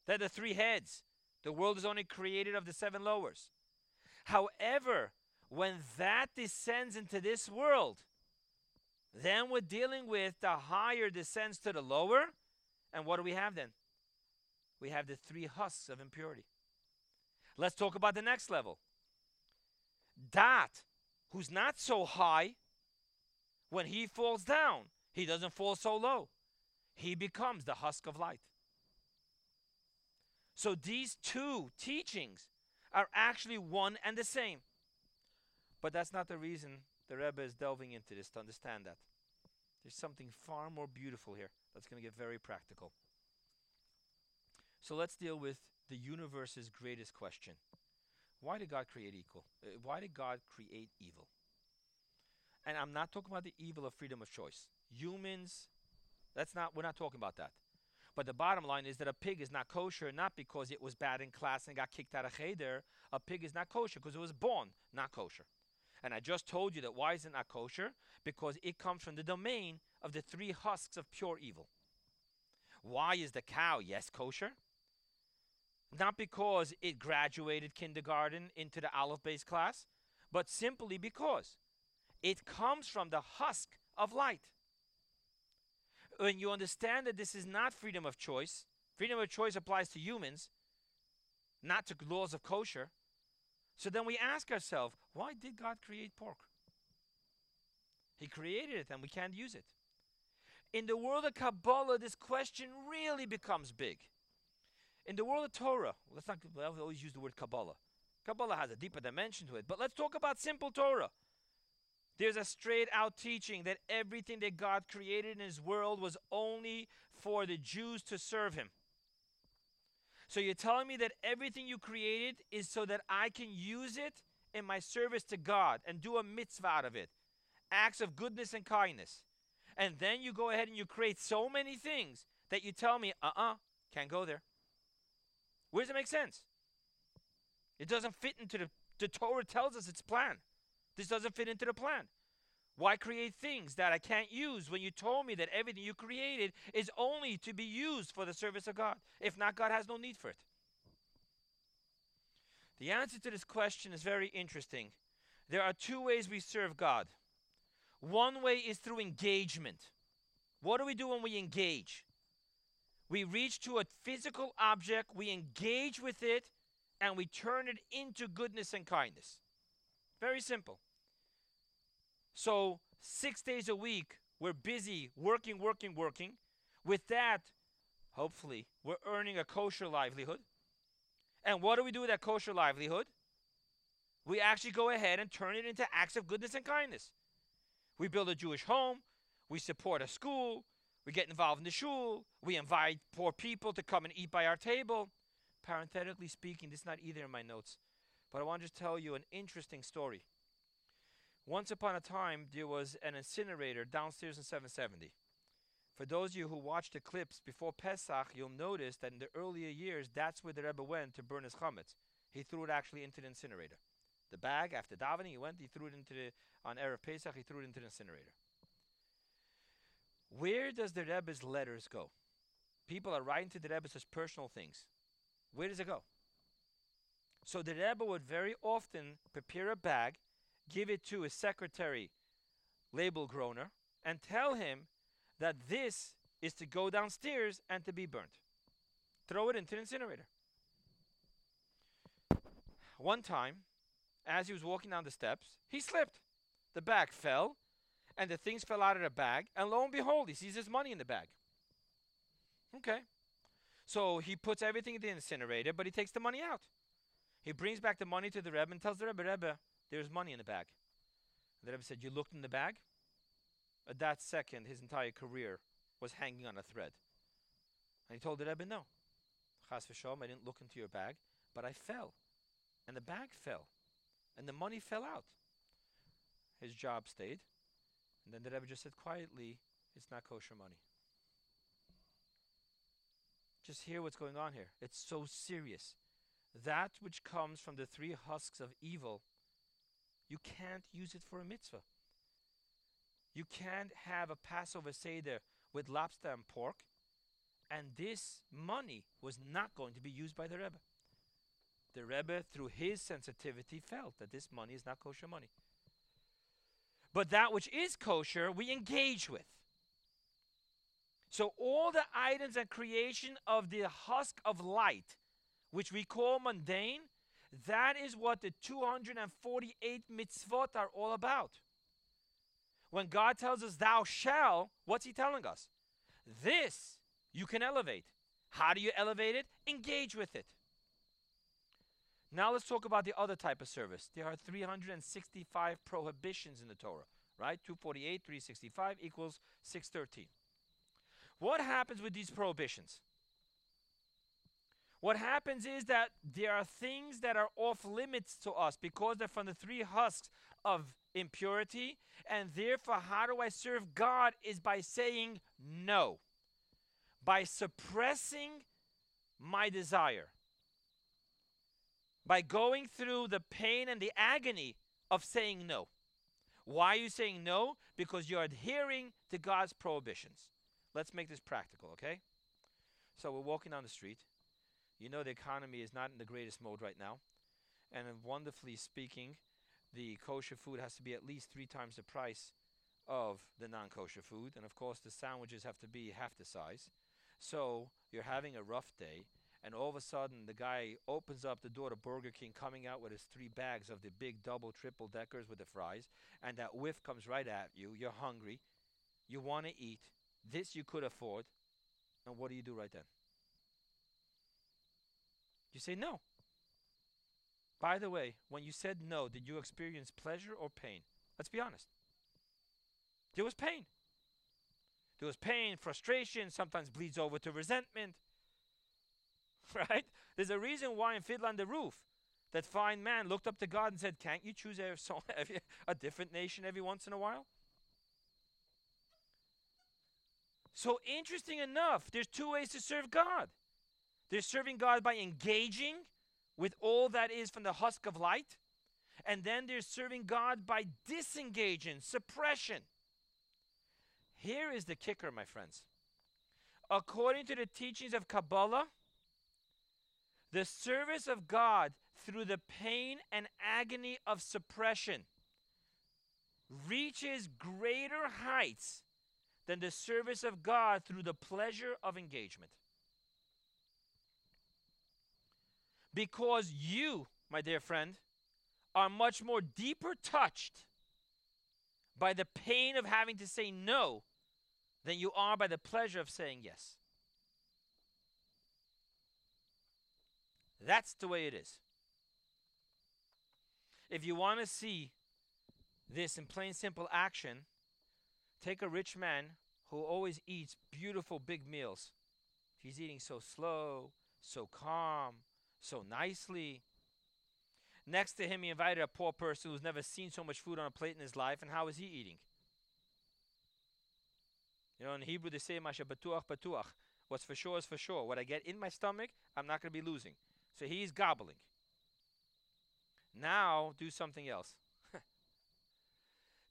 They're the three heads. The world is only created of the seven lowers. However, when that descends into this world, then we're dealing with the higher descends to the lower. And what do we have then? We have the three husks of impurity. Let's talk about the next level. Daat, who's not so high, when he falls down, he doesn't fall so low. He becomes the husk of light. So these two teachings are actually one and the same. But that's not the reason the Rebbe is delving into this to understand that. There's something far more beautiful here that's going to get very practical. So let's deal with the universe's greatest question. Why did God create equal? Uh, why did God create evil? And I'm not talking about the evil of freedom of choice. Humans, that's not we're not talking about that. But the bottom line is that a pig is not kosher not because it was bad in class and got kicked out of cheder. A pig is not kosher because it was born not kosher. And I just told you that why is it not kosher? Because it comes from the domain of the three husks of pure evil. Why is the cow, yes, kosher? Not because it graduated kindergarten into the aleph bais class, but simply because it comes from the husk of light. When you understand that this is not freedom of choice, freedom of choice applies to humans, not to laws of kosher. So then we ask ourselves, why did God create pork? He created it and we can't use it. In the world of Kabbalah, this question really becomes big. In the world of Torah, let's not I always use the word Kabbalah. Kabbalah has a deeper dimension to it, but let's talk about simple Torah. There's a straight out teaching that everything that God created in His world was only for the Jews to serve Him. So you're telling me that everything you created is so that I can use it in my service to God and do a mitzvah out of it, acts of goodness and kindness. And then you go ahead and you create so many things that you tell me, uh uh-uh, uh, can not go there. Where does it make sense? It doesn't fit into the, the Torah tells us its plan. This doesn't fit into the plan. Why create things that I can't use when you told me that everything you created is only to be used for the service of God? If not, God has no need for it. The answer to this question is very interesting. There are two ways we serve God. One way is through engagement. What do we do when we engage? We reach to a physical object, we engage with it, and we turn it into goodness and kindness. Very simple. So, six days a week, we're busy working, working, working. With that, hopefully, we're earning a kosher livelihood. And what do we do with that kosher livelihood? We actually go ahead and turn it into acts of goodness and kindness. We build a Jewish home, we support a school, we get involved in the shul, we invite poor people to come and eat by our table. Parenthetically speaking, this is not either in my notes, but I want to just tell you an interesting story. Once upon a time, there was an incinerator downstairs in 770. For those of you who watched the clips before Pesach, you'll notice that in the earlier years, that's where the Rebbe went to burn his chametz. He threw it actually into the incinerator. The bag after davening, he went, he threw it into the on erev Pesach, he threw it into the incinerator. Where does the Rebbe's letters go? People are writing to the Rebbe as personal things. Where does it go? So the Rebbe would very often prepare a bag, give it to his secretary, Leibel Groner, and tell him that this is to go downstairs and to be burnt. Throw it into the incinerator. One time, as he was walking down the steps, he slipped. The bag fell, and the things fell out of the bag, and lo and behold, he sees his money in the bag. Okay. So he puts everything in the incinerator, but he takes the money out. He brings back the money to the Rebbe and tells the Rebbe, Rebbe, there's money in the bag. The Rebbe said, You looked in the bag? At that second, his entire career was hanging on a thread. And he told the Rebbe, No. Chas v'shalom, I didn't look into your bag, but I fell. And the bag fell. And the money fell out. His job stayed. And then the Rebbe just said quietly, It's not kosher money. Just hear what's going on here. It's so serious. That which comes from the three husks of evil, you can't use it for a mitzvah. You can't have a Passover Seder with lobster and pork, and this money was not going to be used by the Rebbe. The Rebbe, through his sensitivity, felt that this money is not kosher money. But that which is kosher, we engage with. So all the items and creation of the husk of light, which we call mundane, that is what the 248 mitzvot are all about. When God tells us, Thou shall, what's He telling us? This you can elevate. How do you elevate it? Engage with it. Now let's talk about the other type of service. There are 365 prohibitions in the Torah, right? 248, 365 equals 613. What happens with these prohibitions? What happens is that there are things that are off limits to us because they're from the three husks of impurity, and therefore, how do I serve God is by saying no, by suppressing my desire, by going through the pain and the agony of saying no. Why are you saying no? Because you're adhering to God's prohibitions. Let's make this practical, okay? So we're walking down the street. You know the economy is not in the greatest mode right now. And wonderfully speaking, the kosher food has to be at least three times the price of the non kosher food. And of course, the sandwiches have to be half the size. So you're having a rough day. And all of a sudden, the guy opens up the door to Burger King, coming out with his three bags of the big double, triple deckers with the fries. And that whiff comes right at you. You're hungry. You want to eat. This you could afford. And what do you do right then? You say no. By the way, when you said no, did you experience pleasure or pain? Let's be honest. There was pain. There was pain, frustration, sometimes bleeds over to resentment. Right? There's a reason why in on the Roof, that fine man looked up to God and said, Can't you choose a, a different nation every once in a while? So, interesting enough, there's two ways to serve God. There's serving God by engaging with all that is from the husk of light, And then there's serving God by disengaging, suppression. Here is the kicker, my friends. According to the teachings of Kabbalah, the service of God through the pain and agony of suppression reaches greater heights than the service of God through the pleasure of engagement. Because you, my dear friend, are much more deeper touched by the pain of having to say no than you are by the pleasure of saying yes. That's the way it is. If you want to see this in plain simple action, take a rich man who always eats beautiful big meals. He's eating so slow, so calm, so nicely. Next to him, he invited a poor person who's never seen so much food on a plate in his life, and how is he eating? You know, in Hebrew they say. What's for sure is for sure. What I get in my stomach, I'm not going to be losing. So he's gobbling. Now, do something else.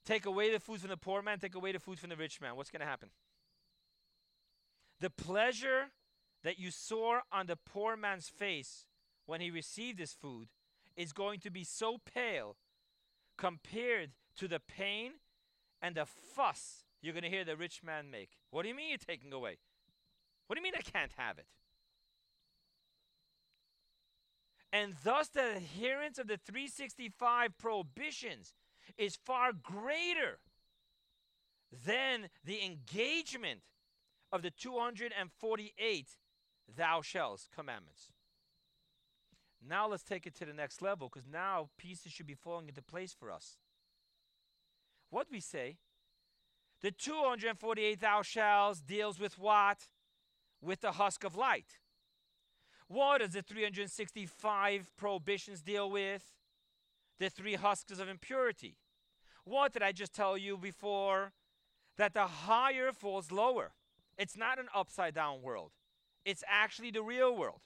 take away the food from the poor man, take away the food from the rich man. What's going to happen? The pleasure that you saw on the poor man's face when he received this food is going to be so pale compared to the pain and the fuss you're going to hear the rich man make. What do you mean you're taking away? What do you mean I can't have it? And thus, the adherence of the 365 prohibitions is far greater than the engagement of the 248 thou shalt commandments. Now let's take it to the next level because now pieces should be falling into place for us. What we say, the 248 thou shalt deals with what? With the husk of light. What does the 365 prohibitions deal with? The three husks of impurity. What did I just tell you before? That the higher falls lower. It's not an upside down world, it's actually the real world.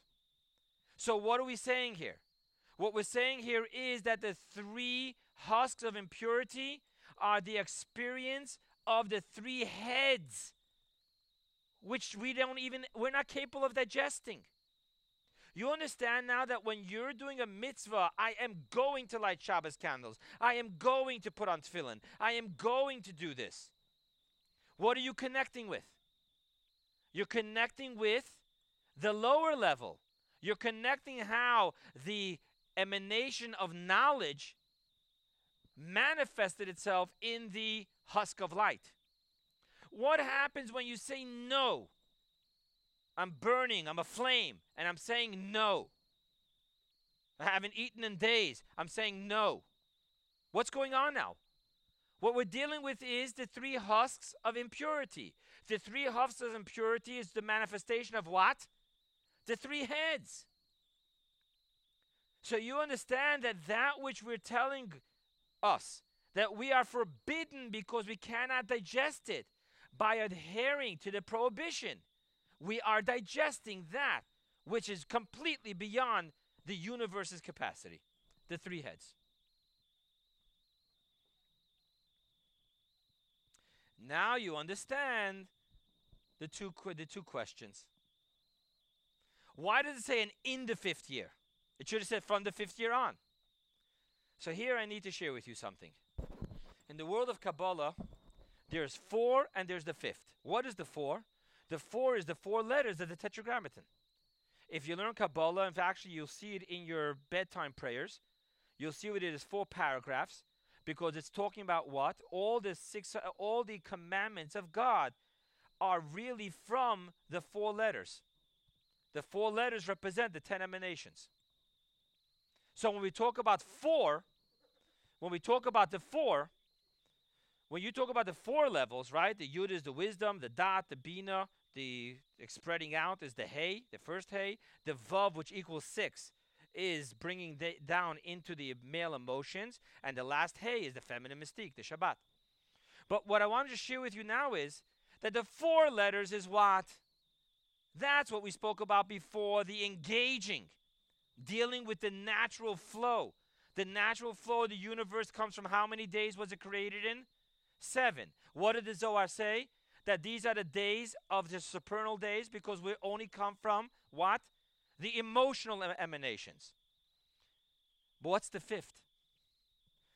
So, what are we saying here? What we're saying here is that the three husks of impurity are the experience of the three heads, which we don't even, we're not capable of digesting. You understand now that when you're doing a mitzvah, I am going to light Shabbos candles. I am going to put on tefillin. I am going to do this. What are you connecting with? You're connecting with the lower level. You're connecting how the emanation of knowledge manifested itself in the husk of light. What happens when you say no? I'm burning, I'm aflame, and I'm saying no. I haven't eaten in days. I'm saying no. What's going on now? What we're dealing with is the three husks of impurity. The three husks of impurity is the manifestation of what? The three heads. So you understand that that which we're telling us, that we are forbidden because we cannot digest it by adhering to the prohibition we are digesting that which is completely beyond the universe's capacity the three heads. Now you understand the two, the two questions. Why does it say an in the fifth year? It should have said from the fifth year on. So here I need to share with you something. In the world of Kabbalah, there's four and there's the fifth. What is the four? The four is the four letters of the Tetragrammaton. If you learn Kabbalah, fact, actually, you'll see it in your bedtime prayers. You'll see what it is four paragraphs because it's talking about what all the six, all the commandments of God are really from the four letters. The four letters represent the ten emanations. So when we talk about four, when we talk about the four, when you talk about the four levels, right? The yud is the wisdom, the dot, the bina, the spreading out is the hay, the first hay. The vav, which equals six, is bringing the, down into the male emotions. And the last hay is the feminine mystique, the Shabbat. But what I wanted to share with you now is that the four letters is what? That's what we spoke about before the engaging, dealing with the natural flow, The natural flow of the universe comes from how many days was it created in? Seven. What did the Zohar say? That these are the days of the supernal days because we only come from what? The emotional emanations. But what's the fifth?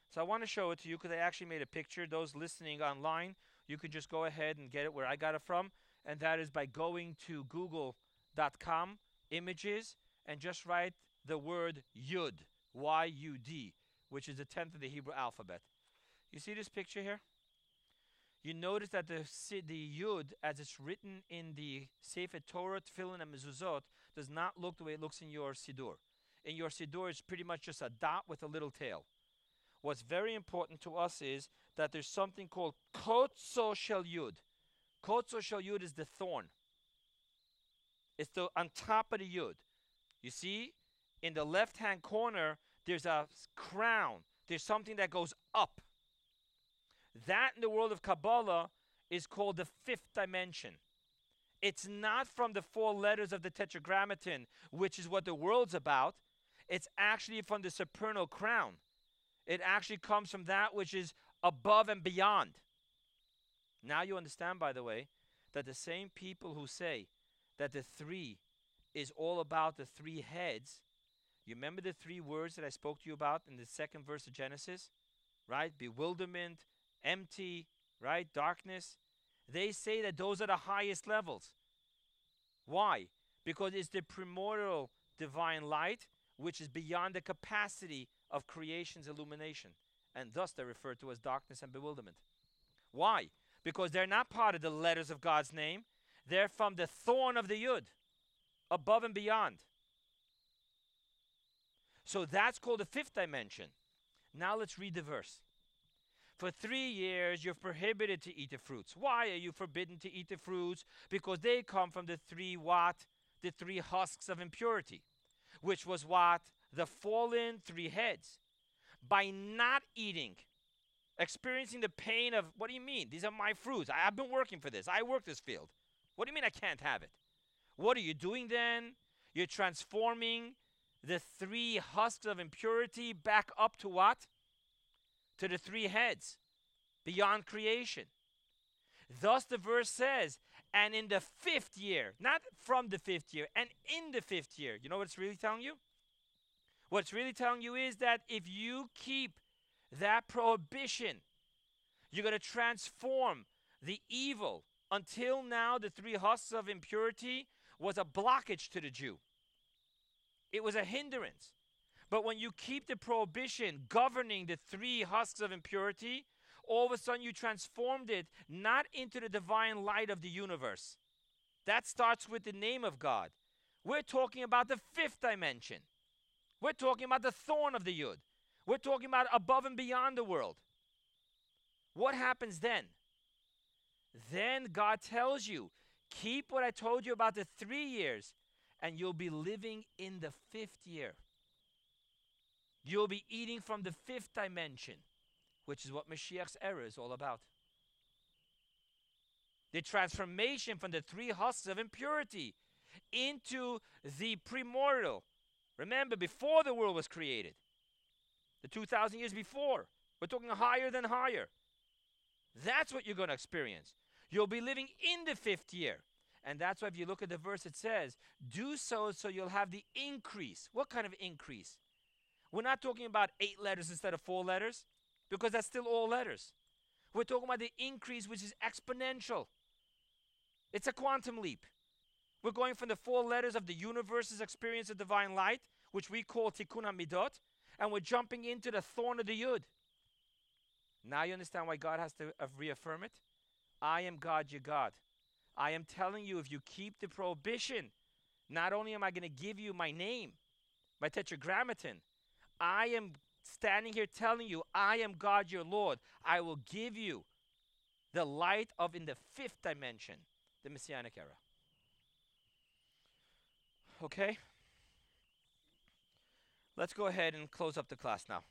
So I want to show it to you because I actually made a picture. Those listening online, you can just go ahead and get it where I got it from. And that is by going to google.com images and just write the word Yud, Y U D, which is the 10th of the Hebrew alphabet. You see this picture here? You notice that the, the Yud, as it's written in the Sefer Torah, Tefillin, and Mezuzot, does not look the way it looks in your Siddur. In your Siddur, it's pretty much just a dot with a little tail. What's very important to us is that there's something called Kotso Shel Yud. Kotso Shel Yud is the thorn. It's the on top of the Yud. You see, in the left hand corner, there's a crown. There's something that goes up. That in the world of Kabbalah is called the fifth dimension. It's not from the four letters of the Tetragrammaton, which is what the world's about. It's actually from the supernal crown. It actually comes from that which is above and beyond. Now you understand, by the way, that the same people who say that the three is all about the three heads. You remember the three words that I spoke to you about in the second verse of Genesis? Right? Bewilderment, empty, right? Darkness. They say that those are the highest levels. Why? Because it's the primordial divine light which is beyond the capacity of creation's illumination. And thus they're referred to as darkness and bewilderment. Why? Because they're not part of the letters of God's name. They're from the thorn of the Yud, above and beyond. So that's called the fifth dimension. Now let's read the verse. For three years you're prohibited to eat the fruits. Why are you forbidden to eat the fruits? Because they come from the three what? The three husks of impurity, which was what? The fallen three heads. By not eating, experiencing the pain of, what do you mean? These are my fruits. I, have been working for this. I work this field. What do you mean I can't have it? What are you doing then? You're transforming the three husks of impurity back up to what? To the three heads, beyond creation. Thus the verse says, and in the fifth year, not from the fifth year, and in the fifth year. You know what it's really telling you? What it's really telling you is that if you keep that prohibition, you're going to transform the evil. Until now, the three husks of impurity was a blockage to the Jew, it was a hindrance. But when you keep the prohibition governing the three husks of impurity, all of a sudden you transformed it not into the divine light of the universe. That starts with the name of God. We're talking about the fifth dimension. We're talking about the thorn of the Yud. We're talking about above and beyond the world. What happens then? Then God tells you, keep what I told you about the three years, and you'll be living in the fifth year. You'll be eating from the fifth dimension, which is what Mashiach's era is all about. The transformation from the three husks of impurity into the primordial, Remember, before the world was created, the 2,000 years before, we're talking higher than higher. That's what you're going to experience. You'll be living in the fifth year. And that's why if you look at the verse, it says, Do so so you'll have the increase. What kind of increase? We're not talking about eight letters instead of four letters, because that's still all letters. We're talking about the increase, which is exponential. It's a quantum leap. We're going from the four letters of the universe's experience of divine light, which we call Tikkun HaMidot, and we're jumping into the thorn of the Yud. Now you understand why God has to uh, reaffirm it? I am God, your God. I am telling you, if you keep the prohibition, not only am I going to give you my name, my tetragrammaton, I am standing here telling you, I am God, your Lord. I will give you the light of in the fifth dimension, the Messianic era. Okay? Let's go ahead and close up the class now.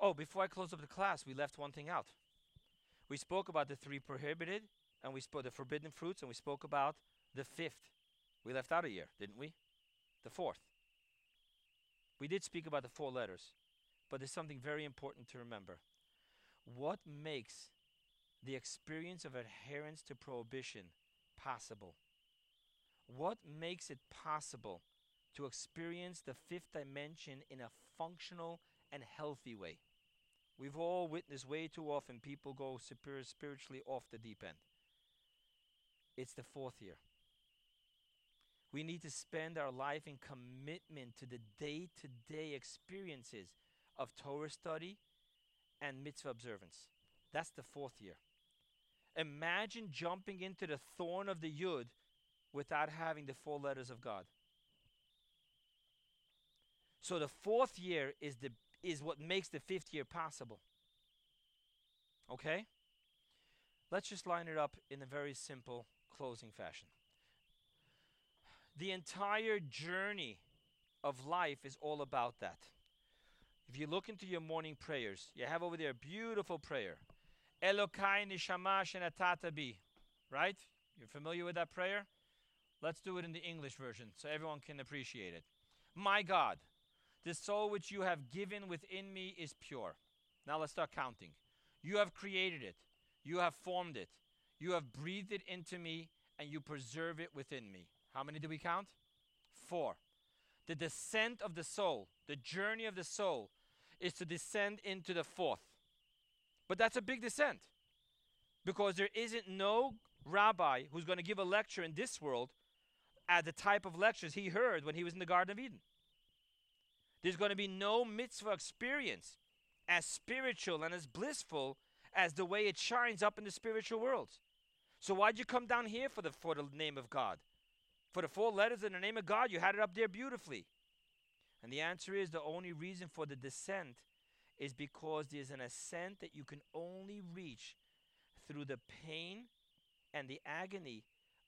Oh, before I close up the class, we left one thing out. We spoke about the three prohibited, and we spoke the forbidden fruits, and we spoke about the fifth. We left out a year, didn't we? The fourth. We did speak about the four letters, but there's something very important to remember. What makes the experience of adherence to prohibition possible? What makes it possible to experience the fifth dimension in a functional and healthy way? We've all witnessed way too often people go spiritually off the deep end. It's the fourth year. We need to spend our life in commitment to the day to day experiences of Torah study and mitzvah observance. That's the fourth year. Imagine jumping into the thorn of the Yud without having the four letters of God. So the fourth year is the is what makes the fifth year possible. Okay? Let's just line it up in a very simple closing fashion. The entire journey of life is all about that. If you look into your morning prayers, you have over there a beautiful prayer. Elokai nishama shenatata. Right? You're familiar with that prayer? Let's do it in the English version so everyone can appreciate it. My God, the soul which you have given within me is pure. Now let's start counting. You have created it. You have formed it. You have breathed it into me and you preserve it within me. How many do we count? Four. The descent of the soul, the journey of the soul, is to descend into the fourth. But that's a big descent because there isn't no rabbi who's going to give a lecture in this world at the type of lectures he heard when he was in the Garden of Eden. There's going to be no mitzvah experience as spiritual and as blissful as the way it shines up in the spiritual worlds. So why'd you come down here for the for the name of God? For the four letters in the name of God, you had it up there beautifully. And the answer is the only reason for the descent is because there's an ascent that you can only reach through the pain and the agony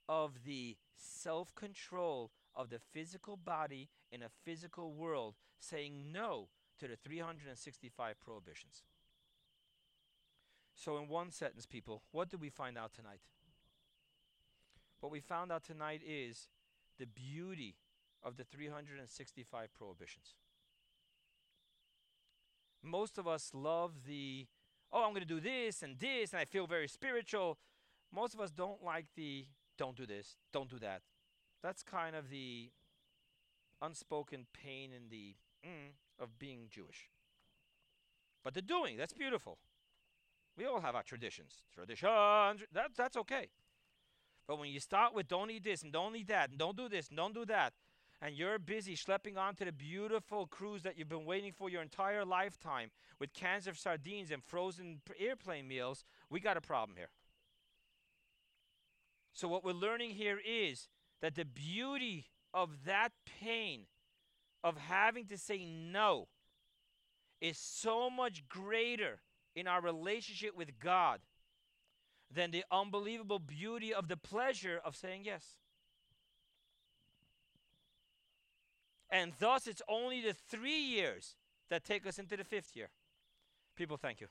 of the self control of the physical body in a physical world, saying no to the 365 prohibitions. So, in one sentence, people, what did we find out tonight? What we found out tonight is the beauty of the 365 prohibitions. Most of us love the, oh, I'm going to do this and this, and I feel very spiritual. Most of us don't like the, don't do this, don't do that. That's kind of the unspoken pain in the mm, of being Jewish. But the doing, that's beautiful. We all have our traditions. Traditions, that, that's okay. But when you start with don't eat this and don't eat that and don't do this and don't do that, and you're busy schlepping onto the beautiful cruise that you've been waiting for your entire lifetime with cans of sardines and frozen airplane meals, we got a problem here. So, what we're learning here is that the beauty of that pain of having to say no is so much greater in our relationship with God than the unbelievable beauty of the pleasure of saying yes. And thus, it's only the three years that take us into the fifth year. People, thank you.